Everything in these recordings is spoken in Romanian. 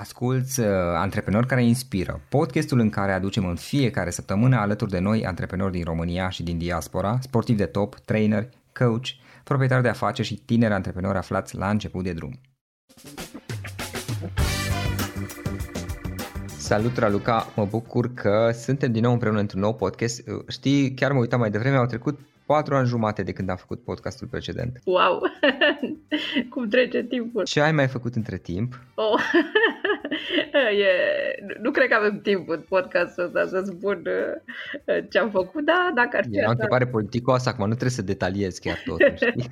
Asculți uh, Antreprenori care inspiră, podcastul în care aducem în fiecare săptămână alături de noi antreprenori din România și din diaspora, sportivi de top, trainer, coach, proprietari de afaceri și tineri antreprenori aflați la început de drum. Salut, Raluca! Mă bucur că suntem din nou împreună într-un nou podcast. Știi, chiar mă uitam mai devreme, au trecut patru ani jumate de când am făcut podcastul precedent. Wow! Cum trece timpul? Ce ai mai făcut între timp? Oh. e, nu cred că avem timp în podcastul ăsta să spun uh, ce am făcut, dar dacă ar fi E o întrebare politicoasă, acum nu trebuie să detaliez chiar tot, știi?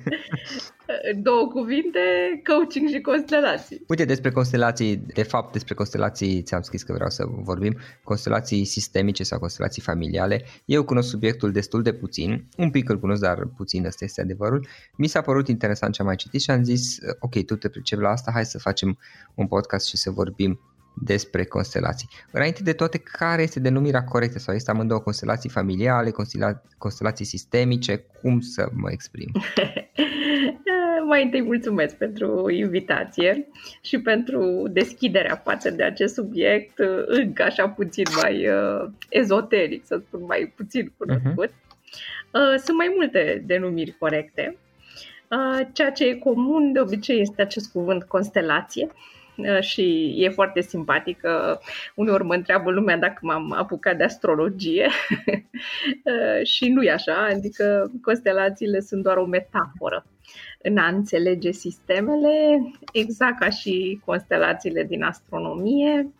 Două cuvinte, coaching și constelații. Uite, despre constelații, de fapt despre constelații ți-am scris că vreau să vorbim, constelații sistemice sau constelații familiale. Eu cunosc subiectul destul de puțin, un pic îl cunosc, dar puțin, ăsta este adevărul. Mi s-a părut interesant ce am mai citit și am zis, ok, tu te pricepi la asta, hai să facem un podcast și să vorbim despre constelații. Înainte de toate, care este denumirea corectă sau este amândouă constelații familiale, constelații sistemice, cum să mă exprim? Mai întâi mulțumesc pentru invitație și pentru deschiderea față de acest subiect încă așa puțin mai uh, ezoteric, să spun mai puțin cunoscut. Uh-huh. Sunt mai multe denumiri corecte. Uh, ceea ce e comun de obicei este acest cuvânt constelație, Uh, și e foarte simpatică. Uneori mă întreabă lumea dacă m-am apucat de astrologie uh, și nu e așa, adică constelațiile sunt doar o metaforă în a înțelege sistemele, exact ca și constelațiile din astronomie,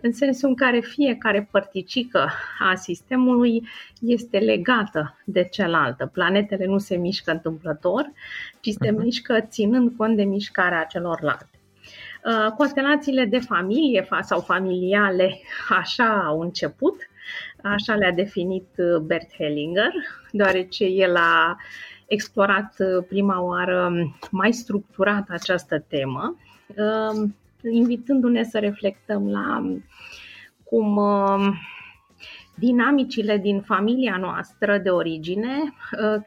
în sensul în care fiecare părticică a sistemului este legată de cealaltă. Planetele nu se mișcă întâmplător, ci se uh-huh. mișcă ținând cont de mișcarea celorlalte. Uh, constelațiile de familie sau familiale, așa au început, așa le-a definit uh, Bert Hellinger, deoarece el a explorat uh, prima oară mai structurat această temă, invitându-ne să reflectăm la cum dinamicile din familia noastră de origine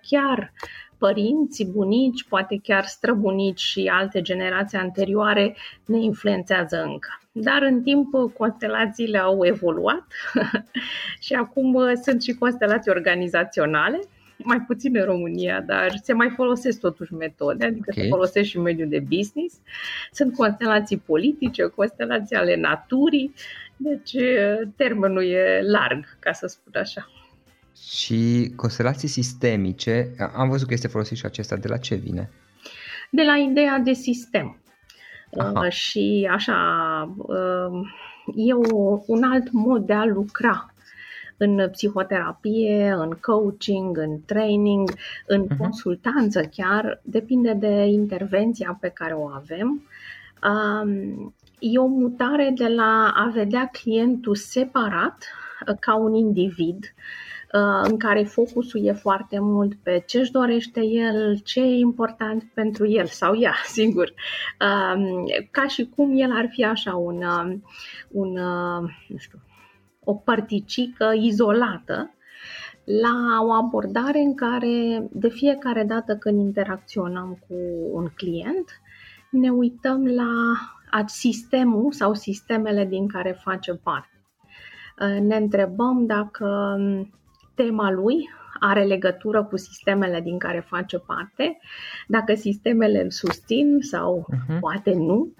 chiar părinți, bunici, poate chiar străbunici și alte generații anterioare ne influențează încă. Dar în timp constelațiile au evoluat și acum uh, sunt și constelații organizaționale, mai puțin în România, dar se mai folosesc totuși metode, adică okay. se folosesc și în mediul de business. Sunt constelații politice, constelații ale naturii, deci uh, termenul e larg, ca să spun așa. Și constelații sistemice, am văzut că este folosit și acesta, de la ce vine? De la ideea de sistem. Aha. Uh, și așa, uh, e o, un alt mod de a lucra în psihoterapie, în coaching, în training, în uh-huh. consultanță chiar, depinde de intervenția pe care o avem. Um, e o mutare de la a vedea clientul separat uh, ca un individ Uh, în care focusul e foarte mult pe ce își dorește el, ce e important pentru el sau ea, singur. Um, ca și cum el ar fi așa un, uh, un uh, nu știu, o părticică izolată la o abordare în care de fiecare dată când interacționăm cu un client, ne uităm la sistemul sau sistemele din care face parte. Ne întrebăm dacă tema lui are legătură cu sistemele din care face parte, dacă sistemele îl susțin sau uh-huh. poate nu.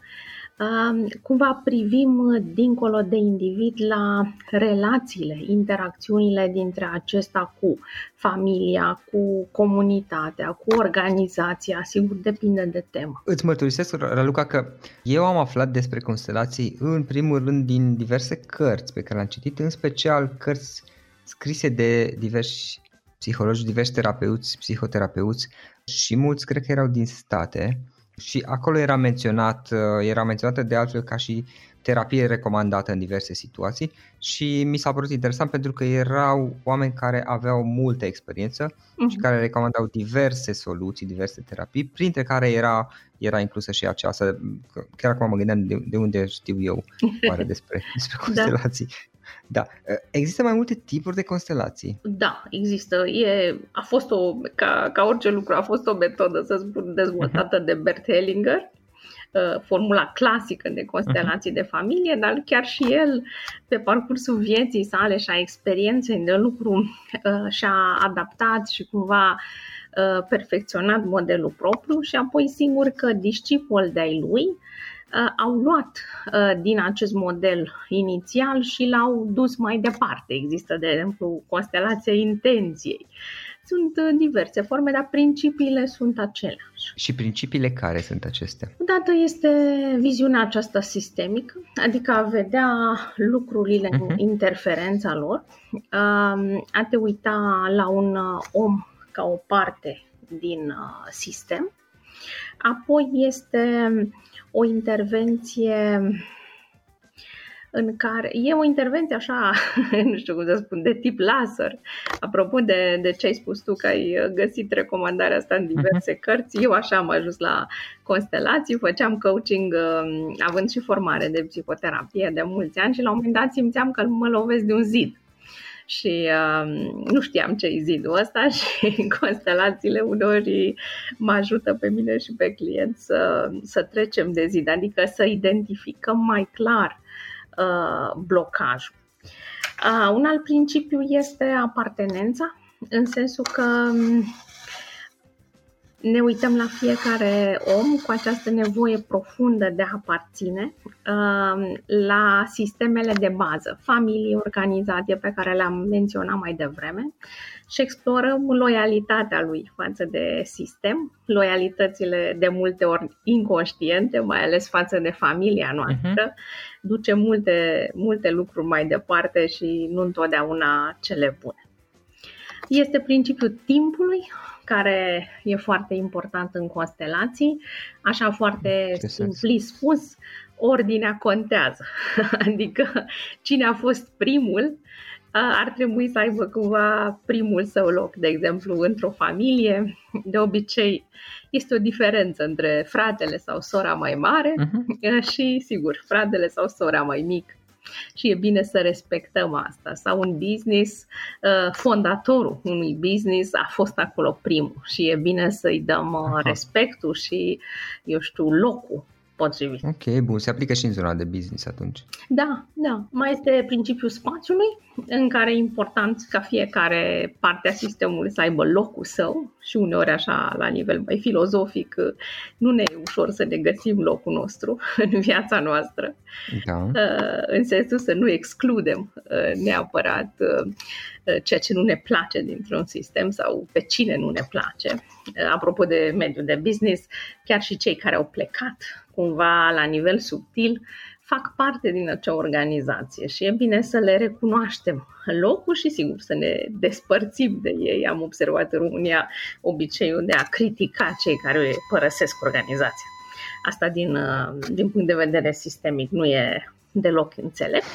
cumva privim dincolo de individ la relațiile, interacțiunile dintre acesta cu familia, cu comunitatea, cu organizația, sigur depinde de temă. Îți mărturisesc, Raluca, că eu am aflat despre constelații în primul rând din diverse cărți pe care le-am citit, în special cărți scrise de diversi psihologi, diversi terapeuți, psihoterapeuți și mulți cred că erau din state și acolo era menționat, uh, era menționată de altfel ca și terapie recomandată în diverse situații și mi s-a părut interesant pentru că erau oameni care aveau multă experiență uh-huh. și care recomandau diverse soluții, diverse terapii, printre care era, era inclusă și aceasta, chiar acum mă gândeam de, de unde știu eu oare despre, despre da. constelații. Da. Da. Există mai multe tipuri de constelații? Da, există. E, a fost o, ca, ca orice lucru, a fost o metodă, să spun, dezvoltată uh-huh. de Bert Hellinger, formula clasică de constelații uh-huh. de familie, dar chiar și el, pe parcursul vieții sale și a experienței de lucru, și-a adaptat și cumva perfecționat modelul propriu și apoi singur că discipol de-ai lui Uh, au luat uh, din acest model inițial și l-au dus mai departe. Există, de exemplu, constelația intenției. Sunt uh, diverse forme, dar principiile sunt aceleași. Și principiile care sunt acestea? Odată este viziunea aceasta sistemică, adică a vedea lucrurile uh-huh. în interferența lor, um, a te uita la un om ca o parte din sistem. Apoi este o intervenție în care e o intervenție așa, nu știu cum să spun, de tip laser. Apropo de, de ce ai spus tu că ai găsit recomandarea asta în diverse uh-huh. cărți, eu așa am ajuns la constelații, făceam coaching uh, având și formare de psihoterapie de mulți ani și la un moment dat simțeam că mă lovesc de un zid și uh, nu știam ce e zidul ăsta și constelațiile uneori mă ajută pe mine și pe client să, să trecem de zid, adică să identificăm mai clar uh, blocajul. Uh, un alt principiu este apartenența, în sensul că ne uităm la fiecare om cu această nevoie profundă de a aparține um, la sistemele de bază, familie, organizație pe care le-am menționat mai devreme și explorăm loialitatea lui față de sistem, loialitățile de multe ori inconștiente, mai ales față de familia noastră, uh-huh. duce multe, multe lucruri mai departe și nu întotdeauna cele bune. Este principiul timpului, care e foarte important în constelații, așa foarte simpli spus, ordinea contează. adică cine a fost primul ar trebui să aibă cumva primul său loc, de exemplu, într-o familie. De obicei, este o diferență între fratele sau sora mai mare uh-huh. și, sigur, fratele sau sora mai mic și e bine să respectăm asta. Sau un business, uh, fondatorul unui business a fost acolo primul și e bine să-i dăm uh, Aha. respectul și, eu știu, locul potrivit. Ok, bun, se aplică și în zona de business atunci. Da, da. Mai este principiul spațiului, în care e important ca fiecare parte a sistemului să aibă locul său și uneori așa la nivel mai filozofic nu ne e ușor să ne găsim locul nostru în viața noastră. Da. Uh, în sensul să nu excludem uh, neapărat uh, ceea ce nu ne place dintr-un sistem sau pe cine nu ne place. Apropo de mediul de business, chiar și cei care au plecat cumva la nivel subtil fac parte din acea organizație și e bine să le recunoaștem locul și sigur să ne despărțim de ei. Am observat în România obiceiul de a critica cei care părăsesc organizația. Asta din, din punct de vedere sistemic nu e deloc înțelept.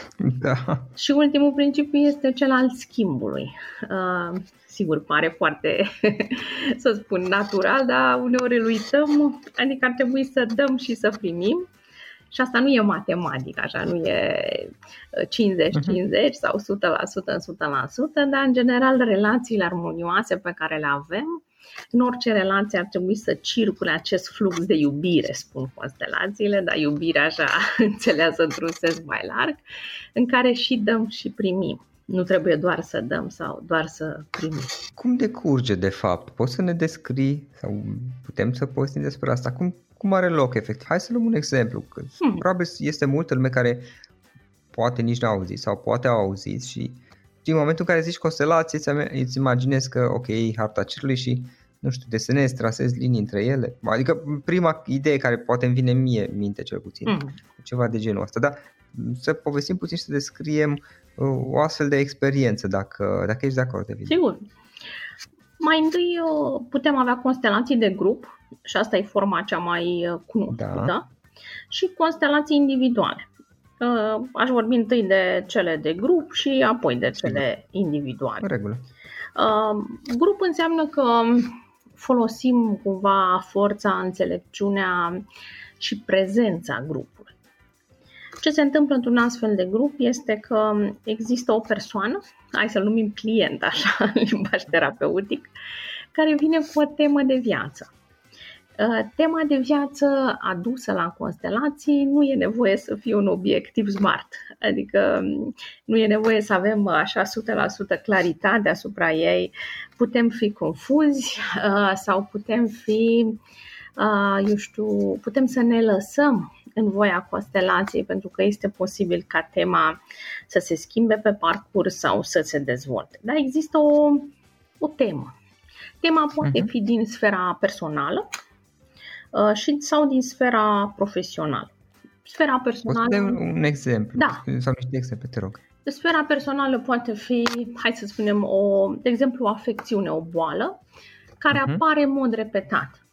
Da. Și ultimul principiu este cel al schimbului. Uh, sigur, pare foarte, să spun, natural, dar uneori îl uităm, adică ar trebui să dăm și să primim. Și asta nu e matematic, așa, nu e 50-50 uh-huh. sau 100% în 100%, dar în general relațiile armonioase pe care le avem în orice relație ar trebui să circule acest flux de iubire, spun constelațiile, dar iubirea așa înțeleasă într-un sens mai larg, în care și dăm și primim. Nu trebuie doar să dăm sau doar să primim. Cum decurge de fapt? Poți să ne descrii sau putem să povestim despre asta? Cum cum are loc efectiv. Hai să luăm un exemplu. Că hmm. Probabil este multă lume care poate nici n-au auzit sau poate au auzit și din momentul în care zici constelație îți, îți imaginezi că ok, harta cerului și nu știu, desenezi, trasezi linii între ele. Adică prima idee care poate îmi vine mie minte cel puțin, mm. ceva de genul ăsta. Dar să povestim puțin și să descriem uh, o astfel de experiență, dacă, dacă ești de acord, evident. Sigur. Mai întâi uh, putem avea constelații de grup și asta e forma cea mai uh, cunoscută da. și constelații individuale. Aș vorbi întâi de cele de grup și apoi de cele individuale. În regulă. Grup înseamnă că folosim cumva forța, înțelepciunea și prezența grupului. Ce se întâmplă într-un astfel de grup este că există o persoană, hai să-l numim client așa în limbaj terapeutic, care vine cu o temă de viață. Uh, tema de viață adusă la constelații nu e nevoie să fie un obiectiv smart, adică um, nu e nevoie să avem așa 100% claritate asupra ei, putem fi confuzi uh, sau putem fi, uh, eu știu, putem să ne lăsăm în voia constelației pentru că este posibil ca tema să se schimbe pe parcurs sau să se dezvolte. Dar există o, o temă. Tema poate uh-huh. fi din sfera personală, Uh, și sau din sfera profesională. Sfera personală. Poți un exemplu? Da. Sau niște exemple, te rog. Sfera personală poate fi, hai să spunem, o, de exemplu, o afecțiune, o boală, care uh-huh. apare în mod repetat.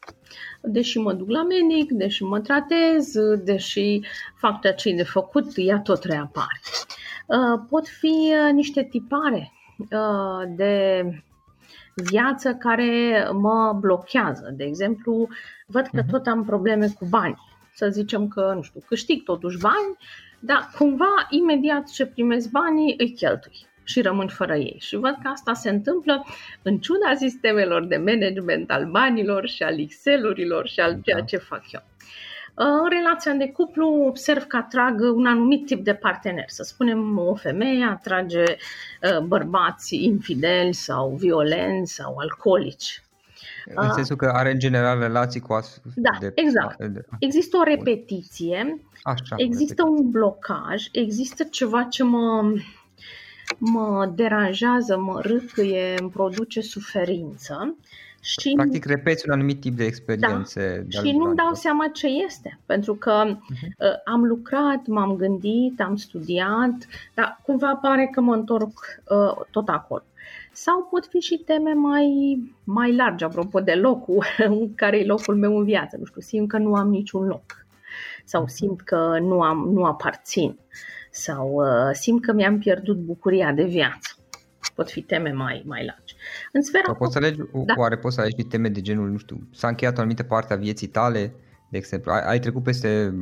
Deși mă duc la medic, deși mă tratez, deși fac tot ce de făcut, ea tot reapare. Uh, pot fi uh, niște tipare de viață care mă blochează. De exemplu, văd că mhm. tot am probleme cu bani. Să zicem că, nu știu, câștig totuși bani, dar cumva imediat ce primesc banii îi cheltui și rămân fără ei. Și văd că asta se întâmplă în ciuda sistemelor de management al banilor și al Excel-urilor și al ceea da. ce fac eu. În relația de cuplu observ că atrag un anumit tip de partener. Să spunem, o femeie atrage uh, bărbați infideli sau violenți sau alcoolici. În uh, sensul că are în general relații cu astfel da, de... exact. Există o repetiție, Așa, există repetiție. un blocaj, există ceva ce mă, mă deranjează, mă râcâie, îmi produce suferință și, Practic repeți un anumit tip de experiențe. Da, și nu-mi dau seama ce este, pentru că uh-huh. am lucrat, m-am gândit, am studiat, dar cumva pare că mă întorc uh, tot acolo. Sau pot fi și teme mai, mai largi, apropo de locul, care e locul meu în viață. Nu știu, simt că nu am niciun loc sau simt că nu, am, nu aparțin sau uh, simt că mi-am pierdut bucuria de viață pot fi teme mai, mai largi. În sfera Sau poți să alegi, da. oare poți să alegi teme de genul, nu știu, s-a încheiat o anumită parte a vieții tale, de exemplu, ai, ai trecut peste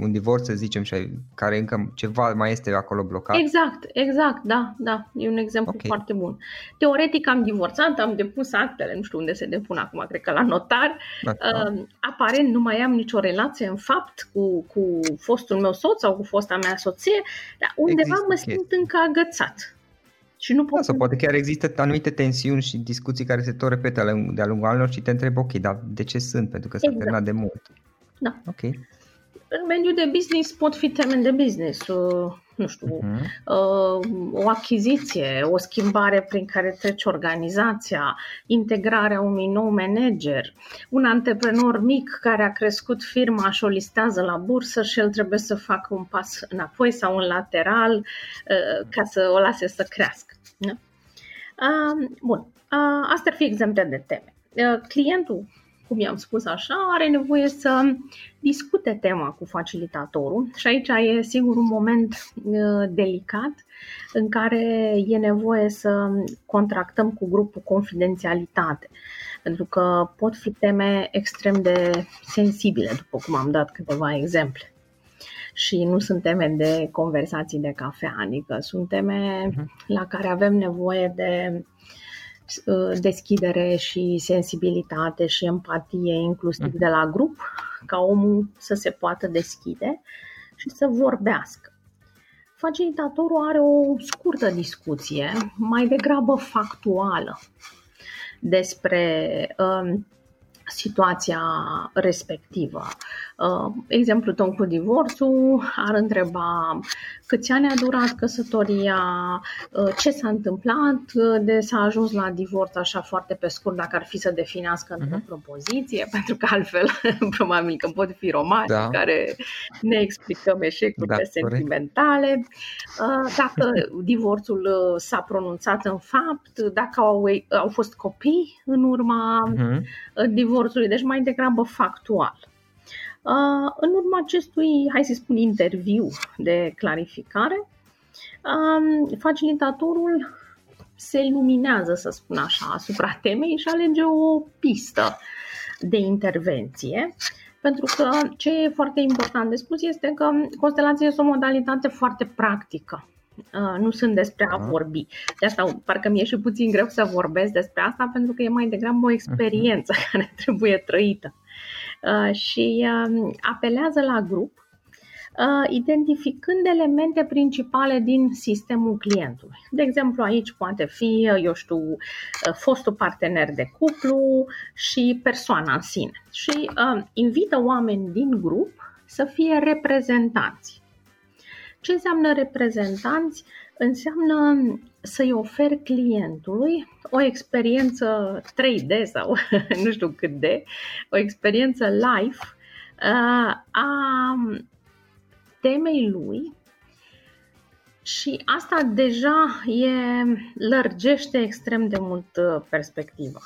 un divorț, să zicem, și ai, care încă ceva mai este acolo blocat? Exact, exact, da, da, e un exemplu okay. foarte bun. Teoretic am divorțat, am depus actele, nu știu unde se depun acum, cred că la notar. Da, da. Uh, aparent nu mai am nicio relație în fapt cu, cu fostul meu soț sau cu fosta mea soție, dar undeva Există mă simt chestii. încă agățat. Și nu pot da, sau poate chiar există anumite tensiuni și discuții care se tot repetă de-a lungul anilor și te întreb, ok, dar de ce sunt? Pentru că s-a exact. terminat de mult. Da. Ok. În mediul de business pot fi teme de business, uh, nu știu, uh-huh. uh, o achiziție, o schimbare prin care trece organizația, integrarea unui nou manager, un antreprenor mic care a crescut firma și o listează la bursă și el trebuie să facă un pas înapoi sau un lateral uh, ca să o lase să crească. Da? Uh, bun, uh, astea ar fi exemple de teme. Uh, clientul cum i-am spus așa, are nevoie să discute tema cu facilitatorul și aici e sigur un moment uh, delicat în care e nevoie să contractăm cu grupul confidențialitate, pentru că pot fi teme extrem de sensibile, după cum am dat câteva exemple. Și nu sunt teme de conversații de cafea, adică sunt teme mhm. la care avem nevoie de Uh, deschidere și sensibilitate și empatie inclusiv mhm. de la grup, ca omul să se poată deschide și să vorbească. Facilitatorul are o scurtă discuție, mai degrabă factuală, despre um, situația respectivă. Uh, exemplu tău cu divorțul ar întreba câți ani a durat căsătoria, uh, ce s-a întâmplat uh, de s-a ajuns la divorț așa foarte pe scurt, dacă ar fi să definească într-o uh-huh. propoziție, pentru că altfel probabil că pot fi romani da. care ne explicăm eșecurile da, sentimentale, dacă divorțul s-a pronunțat în fapt, dacă au, au fost copii în urma uh-huh. divorțului, deci mai degrabă factual. Uh, în urma acestui, hai să spun, interviu de clarificare, um, facilitatorul se luminează, să spun așa, asupra temei și alege o pistă de intervenție. Pentru că ce e foarte important de spus este că constelația este o modalitate foarte practică. Uh, nu sunt despre a vorbi. De asta parcă mi-e și puțin greu să vorbesc despre asta pentru că e mai degrabă o experiență care trebuie trăită. Uh, și um, apelează la grup, uh, identificând elemente principale din sistemul clientului. De exemplu, aici poate fi, uh, eu știu, fostul partener de cuplu și persoana în sine. Și invită oameni din grup să fie reprezentanți. Ce înseamnă reprezentanți? Înseamnă să-i ofer clientului o experiență 3D sau nu știu cât de, o experiență live uh, a temei lui și asta deja e, lărgește extrem de mult uh, perspectiva.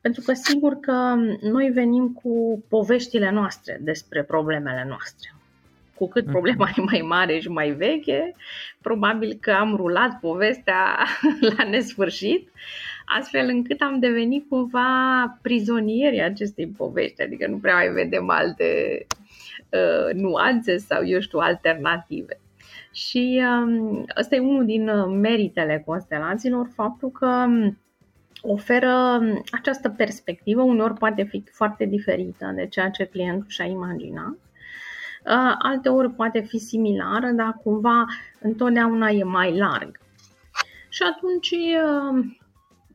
Pentru că sigur că noi venim cu poveștile noastre despre problemele noastre. Cu cât mhm. problema e mai mare și mai veche, probabil că am rulat povestea la nesfârșit, astfel încât am devenit cumva prizonieri acestei povești, adică nu prea mai vedem alte uh, nuanțe sau, eu știu, alternative. Și um, ăsta e unul din uh, meritele constelațiilor, faptul că um, oferă această perspectivă, uneori poate fi foarte diferită de ceea ce clientul și-a imaginat, Uh, alteori poate fi similară, dar cumva întotdeauna e mai larg. Și atunci uh,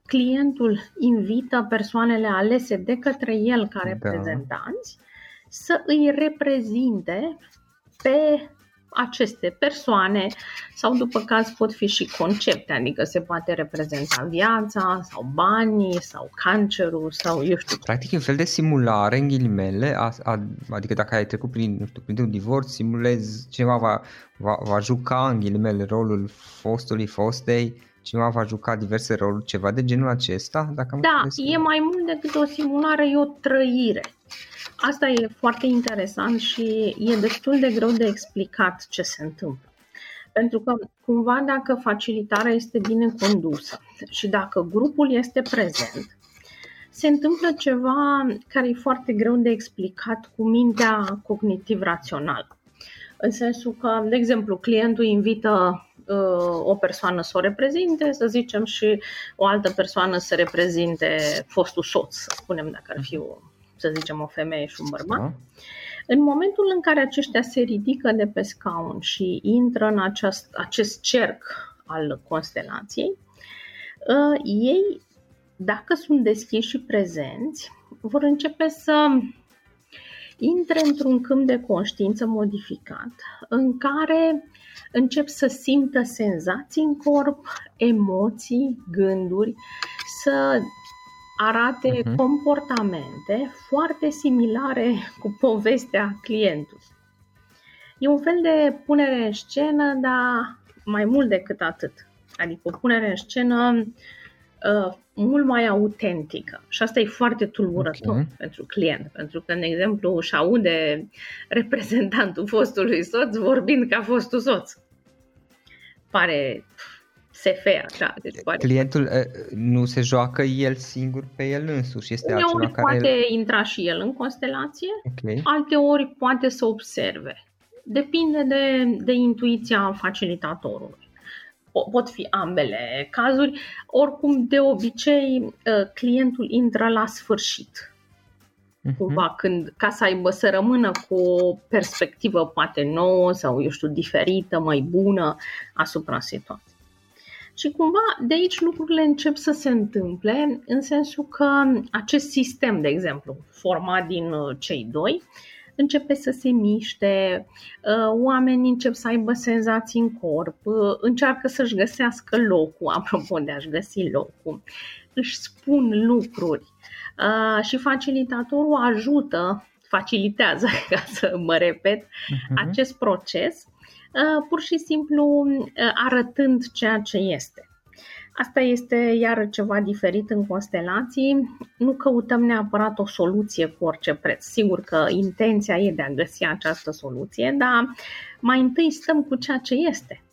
clientul invită persoanele alese de către el ca da. reprezentanți da. să îi reprezinte pe aceste persoane sau după caz pot fi și concepte, adică se poate reprezenta viața sau banii sau cancerul sau eu știu. Practic un fel de simulare în ghilimele, a, a, adică dacă ai trecut prin, nu știu, prin un divorț, simulezi, cineva va, va, va juca în ghilimele rolul fostului, fostei, cineva va juca diverse roluri, ceva de genul acesta? Dacă da, e mai mult decât o simulare, e o trăire. Asta e foarte interesant și e destul de greu de explicat ce se întâmplă. Pentru că, cumva, dacă facilitarea este bine condusă și dacă grupul este prezent, se întâmplă ceva care e foarte greu de explicat cu mintea cognitiv-rațională. În sensul că, de exemplu, clientul invită uh, o persoană să o reprezinte, să zicem, și o altă persoană să reprezinte fostul soț, să spunem, dacă ar fi o să zicem, o femeie și un bărbat. Da. În momentul în care aceștia se ridică de pe scaun și intră în acest, acest cerc al constelației, uh, ei, dacă sunt deschiși și prezenți, vor începe să intre într-un câmp de conștiință modificat în care încep să simtă senzații în corp, emoții, gânduri, să arate uh-huh. comportamente foarte similare cu povestea clientului. E un fel de punere în scenă, dar mai mult decât atât. Adică o punere în scenă uh, mult mai autentică. Și asta e foarte tulburător okay. pentru client, pentru că, de exemplu, își aude reprezentantul fostului soț vorbind ca fostul soț. Pare SF, așa. Deci poate... Clientul uh, nu se joacă el singur pe el însuși, este Uneori altceva care... poate el... intra și el în constelație, okay. alteori poate să observe. Depinde de, de intuiția facilitatorului. Pot fi ambele cazuri. Oricum, de obicei, uh, clientul intră la sfârșit. Uh-huh. Cumva când, ca să aibă să rămână cu o perspectivă poate nouă sau, eu știu, diferită, mai bună asupra situației. Și cumva de aici lucrurile încep să se întâmple, în sensul că acest sistem, de exemplu, format din uh, cei doi, începe să se miște, uh, oamenii încep să aibă senzații în corp, uh, încearcă să-și găsească locul, apropo de a-și găsi locul, își spun lucruri și facilitatorul ajută, facilitează, ca să mă repet, uh-huh. acest proces Uh, pur și simplu uh, arătând ceea ce este. Asta este iar ceva diferit în constelații. Nu căutăm neapărat o soluție cu orice preț. Sigur că intenția e de a găsi această soluție, dar mai întâi stăm cu ceea ce este.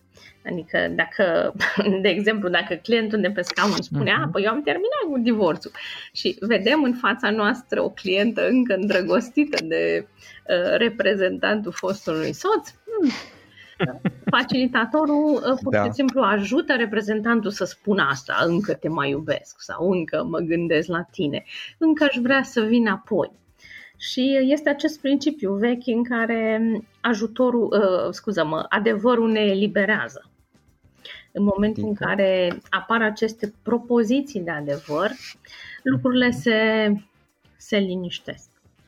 Adică dacă, de exemplu, dacă clientul de pe scaun spunea, uh-huh. păi eu am terminat cu divorțul și vedem în fața noastră o clientă încă îndrăgostită de uh, reprezentantul fostului soț, hmm, Facilitatorul uh, pur și da. simplu ajută reprezentantul să spună asta, încă te mai iubesc sau încă mă gândesc la tine, încă aș vrea să vin apoi. Și este acest principiu vechi în care ajutorul, uh, scuză-mă, adevărul ne eliberează. În momentul în care apar aceste propoziții de adevăr, lucrurile se, se liniștesc.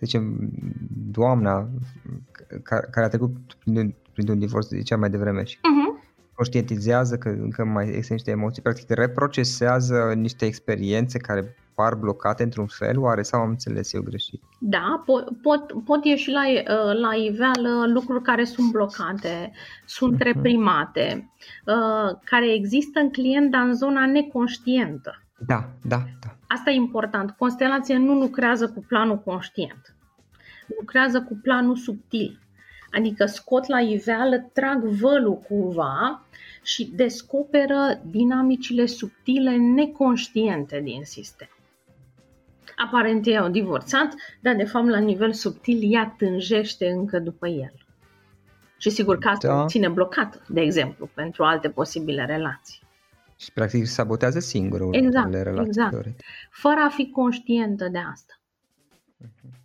să zicem, doamna care a trecut printr-un divorț, zicea mai devreme și uh-huh. conștientizează că încă mai există niște emoții, practic reprocesează niște experiențe care par blocate într-un fel, oare sau am înțeles eu greșit? Da, pot, pot, pot ieși la, uh, la iveală lucruri care sunt blocate, sunt uh-huh. reprimate, uh, care există în client, dar în zona neconștientă. Da, da, da. Asta e important. Constelația nu lucrează cu planul conștient. Lucrează cu planul subtil. Adică scot la iveală, trag vălul cumva și descoperă dinamicile subtile neconștiente din sistem. Aparent ei au divorțat, dar de fapt la nivel subtil ea tânjește încă după el. Și sigur că asta da. ține blocat, de exemplu, pentru alte posibile relații. Și practic sabotează singurul exact, relații. Exact, fără a fi conștientă de asta. Uh-huh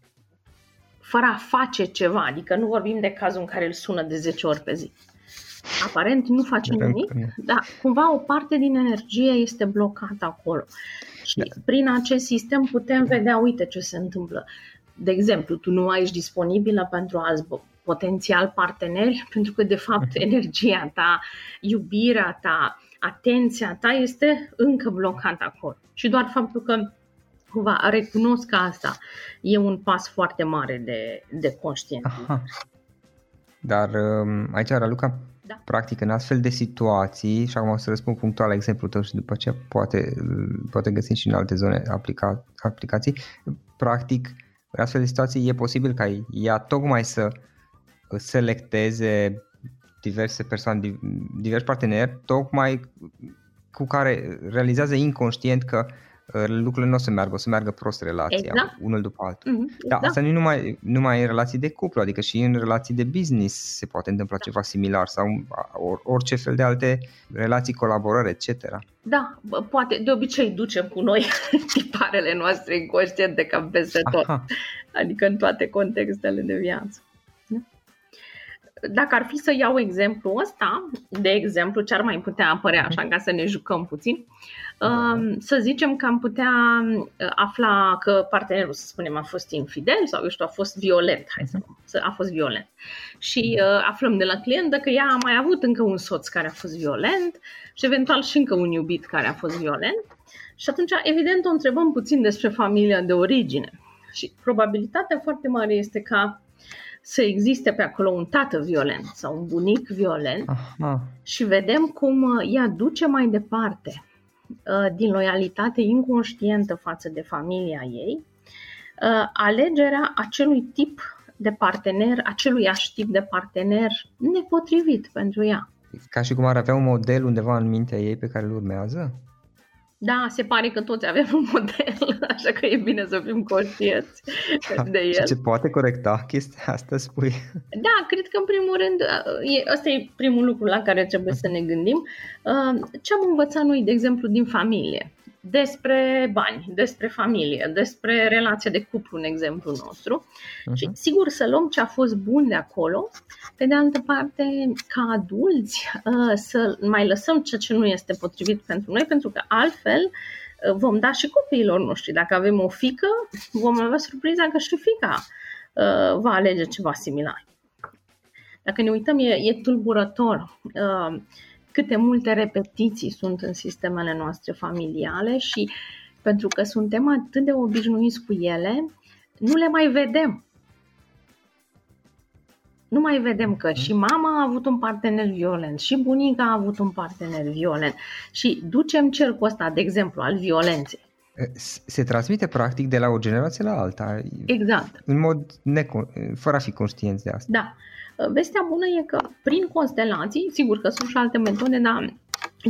fără a face ceva, adică nu vorbim de cazul în care îl sună de 10 ori pe zi. Aparent nu face nimic, dar cumva o parte din energie este blocată acolo. Și da. prin acest sistem putem vedea, uite ce se întâmplă. De exemplu, tu nu mai ești disponibilă pentru alți potențial parteneri, pentru că, de fapt, mhm. energia ta, iubirea ta, atenția ta este încă blocată acolo. Și doar faptul că cumva recunosc că asta e un pas foarte mare de, de conștientizare. Dar um, aici, Raluca, da. practic în astfel de situații, și acum o să răspund punctual la exemplul tău și după aceea poate, poate găsim și în alte zone aplica, aplicații, practic în astfel de situații e posibil ca ea tocmai să selecteze diverse persoane, diversi parteneri, tocmai cu care realizează inconștient că lucrurile nu o să meargă, o să meargă prost relația, exact. unul după altul. Mm-hmm, exact. Dar asta nu numai, numai în relații de cuplu, adică și în relații de business se poate întâmpla da. ceva similar sau or, orice fel de alte relații, colaborări, etc. Da, poate, de obicei ducem cu noi tiparele noastre inconștiente cam peste tot, Aha. adică în toate contextele de viață dacă ar fi să iau exemplu ăsta, de exemplu, ce ar mai putea apărea așa ca să ne jucăm puțin, um, să zicem că am putea uh, afla că partenerul, să spunem, a fost infidel sau, eu știu, a fost violent, hai să a fost violent. Și uh, aflăm de la client că ea a mai avut încă un soț care a fost violent și eventual și încă un iubit care a fost violent. Și atunci, evident, o întrebăm puțin despre familia de origine. Și probabilitatea foarte mare este ca să existe pe acolo un tată violent sau un bunic violent Aha. și vedem cum uh, ea duce mai departe uh, din loialitate inconștientă față de familia ei uh, alegerea acelui tip de partener, acelui tip de partener nepotrivit pentru ea. Ca și cum ar avea un model undeva în mintea ei pe care îl urmează? Da, se pare că toți avem un model, așa că e bine să fim conștienți de el. Și ce poate corecta chestia asta, spui? Da, cred că în primul rând, e, ăsta e primul lucru la care trebuie să ne gândim. Ce am învățat noi, de exemplu, din familie? Despre bani, despre familie, despre relația de cuplu, în exemplu nostru. Uh-huh. Și sigur să luăm ce a fost bun de acolo, pe de altă parte, ca adulți, uh, să mai lăsăm ceea ce nu este potrivit pentru noi, pentru că altfel uh, vom da și copiilor noștri. Dacă avem o fică, vom avea surpriza că și fica uh, va alege ceva similar. Dacă ne uităm, e, e tulburător câte multe repetiții sunt în sistemele noastre familiale și pentru că suntem atât de obișnuiți cu ele, nu le mai vedem. Nu mai vedem că și mama a avut un partener violent, și bunica a avut un partener violent și ducem cercul ăsta, de exemplu, al violenței. Se transmite practic de la o generație la alta. Exact. În mod necon- fără a fi conștienți de asta. Da. Vestea bună e că prin constelații, sigur că sunt și alte metode, dar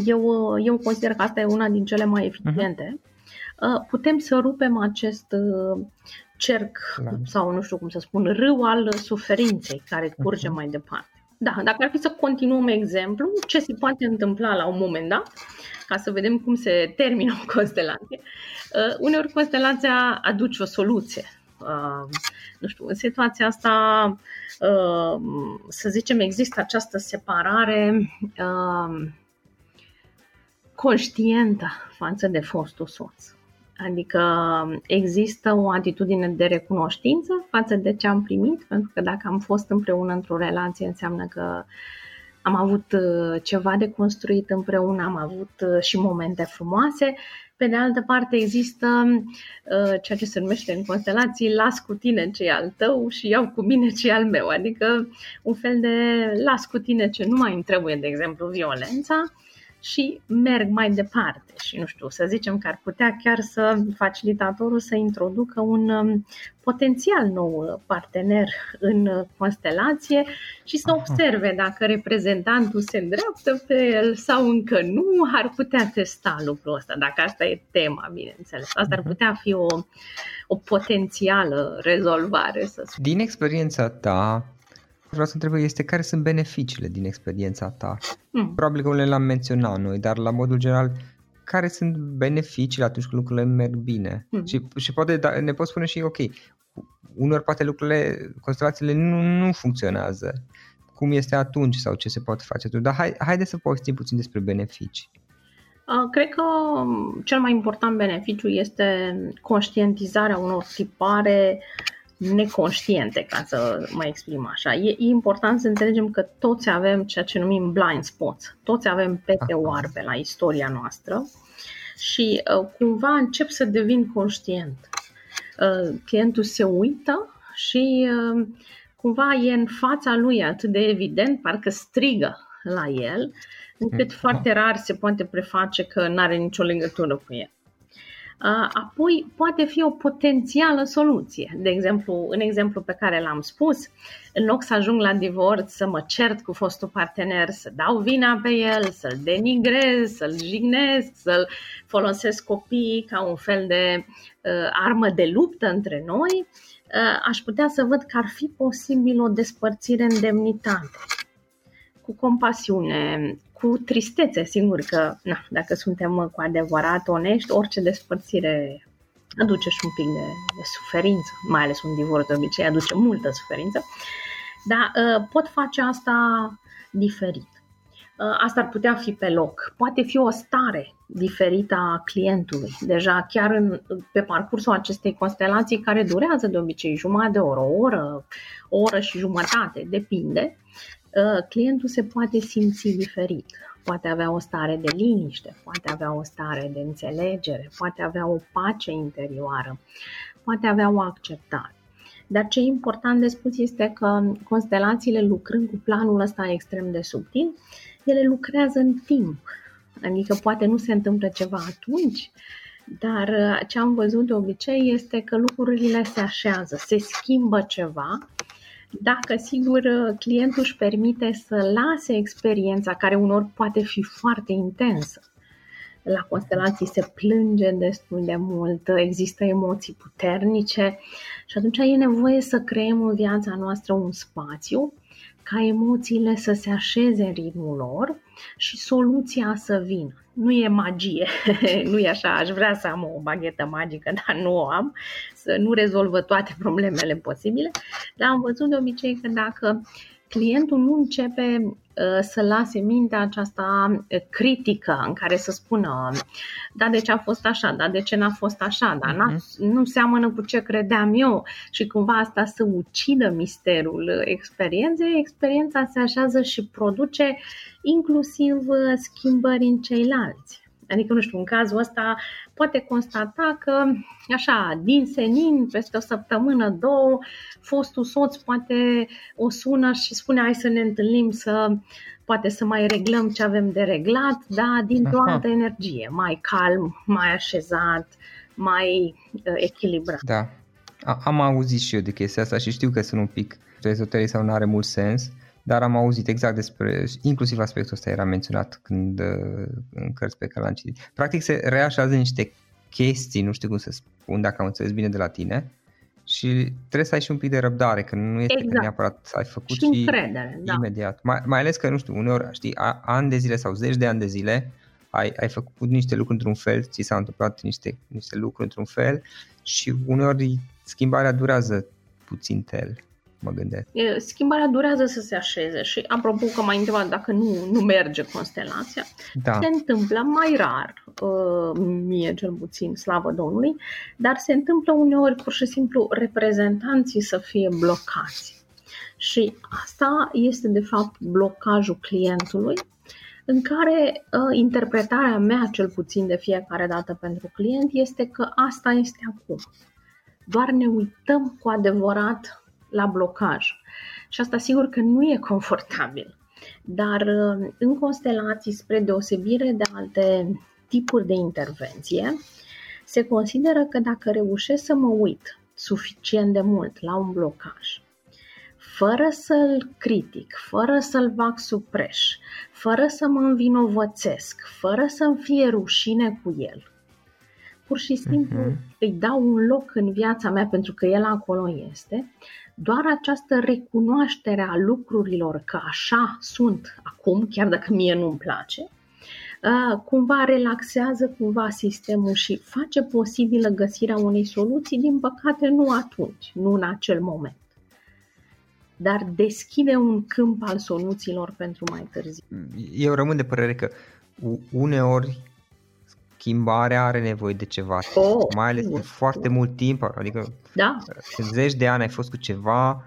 eu, eu consider că asta e una din cele mai eficiente, uh-huh. putem să rupem acest uh, cerc da. sau nu știu cum să spun, râu al suferinței care curge uh-huh. mai departe. Da, dacă ar fi să continuăm exemplu, ce se poate întâmpla la un moment dat, ca să vedem cum se termină o constelație. Uh, uneori constelația aduce o soluție Uh, nu știu, în situația asta, uh, să zicem, există această separare uh, conștientă față de fostul soț. Adică există o atitudine de recunoștință față de ce am primit, pentru că dacă am fost împreună într-o relație, înseamnă că am avut ceva de construit împreună, am avut și momente frumoase. Pe de altă parte există uh, ceea ce se numește în constelații las cu tine ce e al tău și iau cu mine ce e al meu, adică un fel de las cu tine ce nu mai îmi trebuie, de exemplu, violența și merg mai departe și nu știu, să zicem că ar putea chiar să facilitatorul să introducă un um, potențial nou partener în constelație și să observe dacă reprezentantul se îndreaptă pe el sau încă nu, ar putea testa lucrul ăsta, dacă asta e tema, bineînțeles. Asta ar mhm. putea fi o, o potențială rezolvare, să spun. Din experiența ta, vreau să întreb este care sunt beneficiile din experiența ta. Mm. Probabil că le-am menționat noi, dar la modul general, care sunt beneficiile atunci când lucrurile merg bine? Mm. Și, și poate da, ne poți spune și, ok, unor poate lucrurile, constelațiile nu, nu funcționează. Cum este atunci sau ce se poate face atunci? Dar hai, haide să povestim puțin despre beneficii. Cred că cel mai important beneficiu este conștientizarea unor tipare neconștiente, ca să mă exprim așa. E important să înțelegem că toți avem ceea ce numim blind spots, toți avem pete oarbe la istoria noastră și uh, cumva încep să devin conștient. Uh, clientul se uită și uh, cumva e în fața lui atât de evident, parcă strigă la el, încât mm. foarte rar se poate preface că nu are nicio legătură cu el. Apoi poate fi o potențială soluție. De exemplu, în exemplu pe care l-am spus, în loc să ajung la divorț, să mă cert cu fostul partener, să dau vina pe el, să-l denigrez, să-l jignesc, să-l folosesc copiii ca un fel de uh, armă de luptă între noi, uh, aș putea să văd că ar fi posibil o despărțire în demnitate cu compasiune, cu tristețe, sigur că, na, dacă suntem cu adevărat onești, orice despărțire aduce și un pic de, de suferință, mai ales un divorț de obicei aduce multă suferință, dar uh, pot face asta diferit. Uh, asta ar putea fi pe loc. Poate fi o stare diferită a clientului. Deja chiar în, pe parcursul acestei constelații care durează de obicei jumătate de oră, o oră, o oră și jumătate, depinde, Uh, clientul se poate simți diferit. Poate avea o stare de liniște, poate avea o stare de înțelegere, poate avea o pace interioară, poate avea o acceptare. Dar ce e important de spus este că constelațiile lucrând cu planul ăsta extrem de subtil, ele lucrează în timp. Adică poate nu se întâmplă ceva atunci, dar uh, ce am văzut de obicei este că lucrurile se așează, se schimbă ceva dacă, sigur, clientul își permite să lase experiența, care unor poate fi foarte intensă, la constelații se plânge destul de mult, există emoții puternice și atunci e nevoie să creăm în viața noastră un spațiu ca emoțiile să se așeze în ritmul lor și soluția să vină. Nu e magie, nu e așa, aș vrea să am o baghetă magică, dar nu o am, să nu rezolvă toate problemele posibile, dar am văzut de obicei că dacă clientul nu începe uh, să lase mintea aceasta uh, critică în care să spună da, de ce a fost așa, da, de ce n-a fost așa, da, n-a, mhm. nu seamănă cu ce credeam eu și cumva asta să ucidă misterul experienței, experiența se așează și produce inclusiv uh, schimbări în ceilalți. Adică, nu știu, în cazul ăsta poate constata că, așa, din senin, peste o săptămână, două, fostul soț poate o sună și spune hai să ne întâlnim să poate să mai reglăm ce avem de reglat, dar dintr-o Aha. altă energie, mai calm, mai așezat, mai uh, echilibrat. Da, am auzit și eu de chestia asta și știu că sunt un pic ezoteric sau nu are mult sens, dar am auzit exact despre, inclusiv aspectul ăsta era menționat când uh, în cărți pe care l-am citit. Practic se reașează niște chestii, nu știu cum să spun, dacă am înțeles bine de la tine, și trebuie să ai și un pic de răbdare, că nu este exact. neapărat să ai făcut și, încredere, da. imediat. Mai, mai ales că, nu știu, uneori, știi, ani de zile sau zeci de ani de zile ai, ai făcut niște lucruri într-un fel, ți s-au întâmplat niște, niște lucruri într-un fel și uneori schimbarea durează puțin tel mă gândesc. Schimbarea durează să se așeze și apropo că mai întrebat dacă nu, nu merge constelația, da. se întâmplă mai rar, uh, mie cel puțin, slavă Domnului, dar se întâmplă uneori pur și simplu reprezentanții să fie blocați. Și asta este de fapt blocajul clientului în care uh, interpretarea mea, cel puțin de fiecare dată pentru client, este că asta este acum. Doar ne uităm cu adevărat la blocaj. Și asta sigur că nu e confortabil. Dar uh, în constelații, spre deosebire de alte tipuri de intervenție, se consideră că dacă reușesc să mă uit suficient de mult la un blocaj, fără să-l critic, fără să-l fac supreș, fără să mă învinovățesc, fără să-mi fie rușine cu el, pur și simplu uh-huh. îi dau un loc în viața mea pentru că el acolo este, doar această recunoaștere a lucrurilor că așa sunt acum, chiar dacă mie nu-mi place, uh, cumva relaxează cumva sistemul și face posibilă găsirea unei soluții, din păcate nu atunci, nu în acel moment dar deschide un câmp al soluțiilor pentru mai târziu. Eu rămân de părere că uneori schimbarea are nevoie de ceva, oh, mai ales de foarte mult timp, adică da. zeci de ani ai fost cu ceva,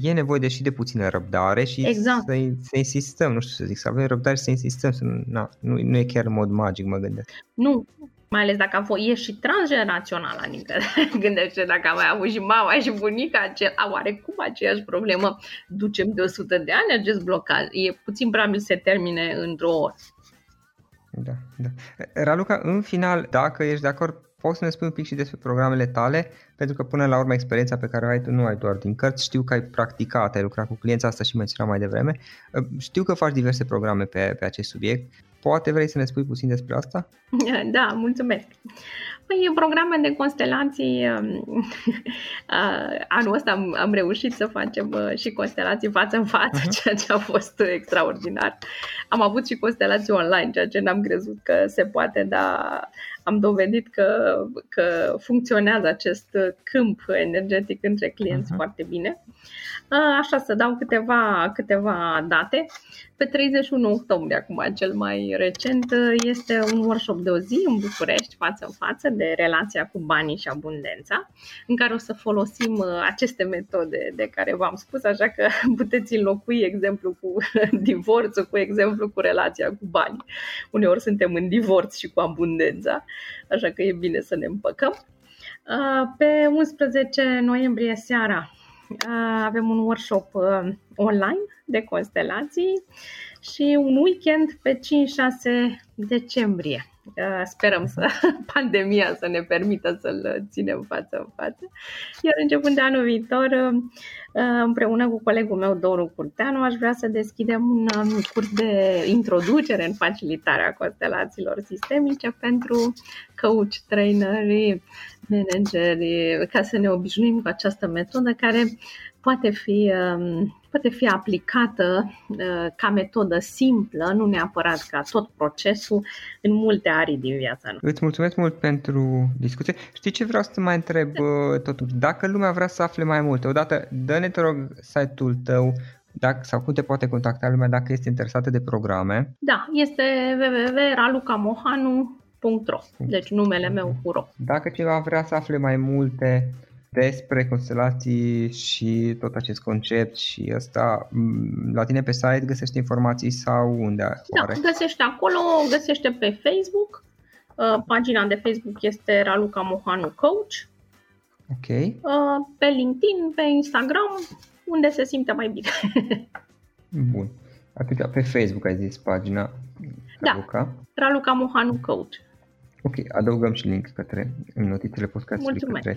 e nevoie de și de puțină răbdare și exact. să, să insistăm, nu știu să zic, să avem răbdare și să insistăm, să, na, nu, nu e chiar în mod magic, mă gândesc. Nu, mai ales dacă a fost, e și transgenerațional, adică gândește dacă am mai avut și mama și bunica, ace- oarecum aceeași problemă, ducem de 100 de ani acest blocaj, e puțin probabil să se termine într-o oră. Da, da. Raluca, în final, dacă ești de acord, poți să ne spui un pic și despre programele tale, pentru că până la urmă experiența pe care o ai tu nu ai doar din cărți, știu că ai practicat, ai lucrat cu clienții, asta și menționam mai devreme, știu că faci diverse programe pe, pe acest subiect, poate vrei să ne spui puțin despre asta? Da, mulțumesc. Păi, programe de constelații, um, anul ăsta am, am reușit să facem uh, și constelații față în față, uh-huh. ceea ce a fost extraordinar. Am avut și constelații online, ceea ce n-am crezut că se poate, dar am dovedit că, că funcționează acest câmp energetic între clienți uh-huh. foarte bine. Așa, să dau câteva, câteva date. Pe 31 octombrie, acum cel mai recent, este un workshop de o zi în București, față în față, de relația cu banii și abundența, în care o să folosim uh, aceste metode de care v-am spus, așa că puteți înlocui exemplu cu divorțul cu exemplu cu relația cu banii. Uneori suntem în divorț și cu abundența, așa că e bine să ne împăcăm. Uh, pe 11 noiembrie seara avem un workshop uh, online de constelații și un weekend pe 5-6 decembrie. Uh, sperăm să pandemia să ne permită să-l ținem față în față. Iar începând de anul viitor, uh, împreună cu colegul meu, Doru Curteanu, aș vrea să deschidem un um, curs de introducere în facilitarea constelațiilor sistemice pentru coach, traineri, manageri, ca să ne obișnuim cu această metodă care poate fi, um, poate fi aplicată uh, ca metodă simplă, nu neapărat ca tot procesul, în multe arii din viața noastră. Îți mulțumesc mult pentru discuție. Știi ce vreau să te mai întreb da. totuși? Dacă lumea vrea să afle mai multe, odată dă-ne, te rog, site-ul tău, dacă, sau cum te poate contacta lumea dacă este interesată de programe? Da, este www.ralucamohanu.ro Deci numele meu cu ro. Dacă cineva vrea să afle mai multe despre constelații și tot acest concept și ăsta, la tine pe site găsești informații sau unde? Da, oare? găsește acolo, găsește pe Facebook. Uh, pagina de Facebook este Raluca Mohanu Coach. Ok. Uh, pe LinkedIn, pe Instagram, unde se simte mai bine. Bun. Atât pe Facebook ai zis pagina Raluca. Da, Raluca Mohanu Coach. Ok, adăugăm și link către în notițele podcastului către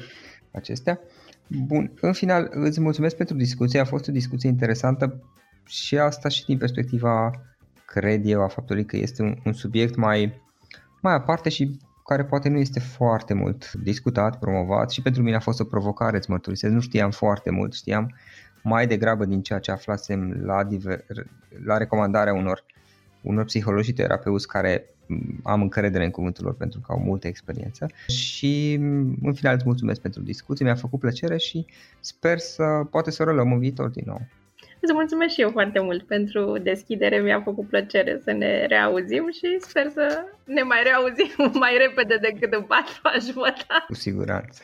acestea. Bun, în final îți mulțumesc pentru discuție, a fost o discuție interesantă și asta și din perspectiva, cred eu, a faptului că este un, un subiect mai, mai aparte și care poate nu este foarte mult discutat, promovat și pentru mine a fost o provocare, îți mărturisesc, nu știam foarte mult, știam mai degrabă din ceea ce aflasem la, diver, la recomandarea unor, unor psihologi și terapeuți care am încredere în cuvântul lor pentru că au multă experiență și în final îți mulțumesc pentru discuție, mi-a făcut plăcere și sper să poate să o reluăm în viitor din nou. Îți mulțumesc și eu foarte mult pentru deschidere, mi-a făcut plăcere să ne reauzim și sper să ne mai reauzim mai repede decât în patru jumătate. Cu siguranță.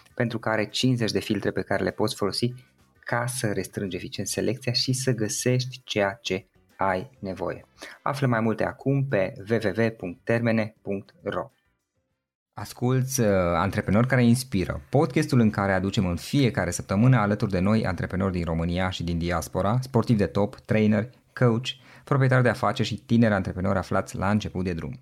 pentru că are 50 de filtre pe care le poți folosi ca să restrângi eficient selecția și să găsești ceea ce ai nevoie. Află mai multe acum pe www.termene.ro Asculți uh, Antreprenori care inspiră, podcastul în care aducem în fiecare săptămână alături de noi antreprenori din România și din diaspora, sportivi de top, trainer, coach, proprietari de afaceri și tineri antreprenori aflați la început de drum.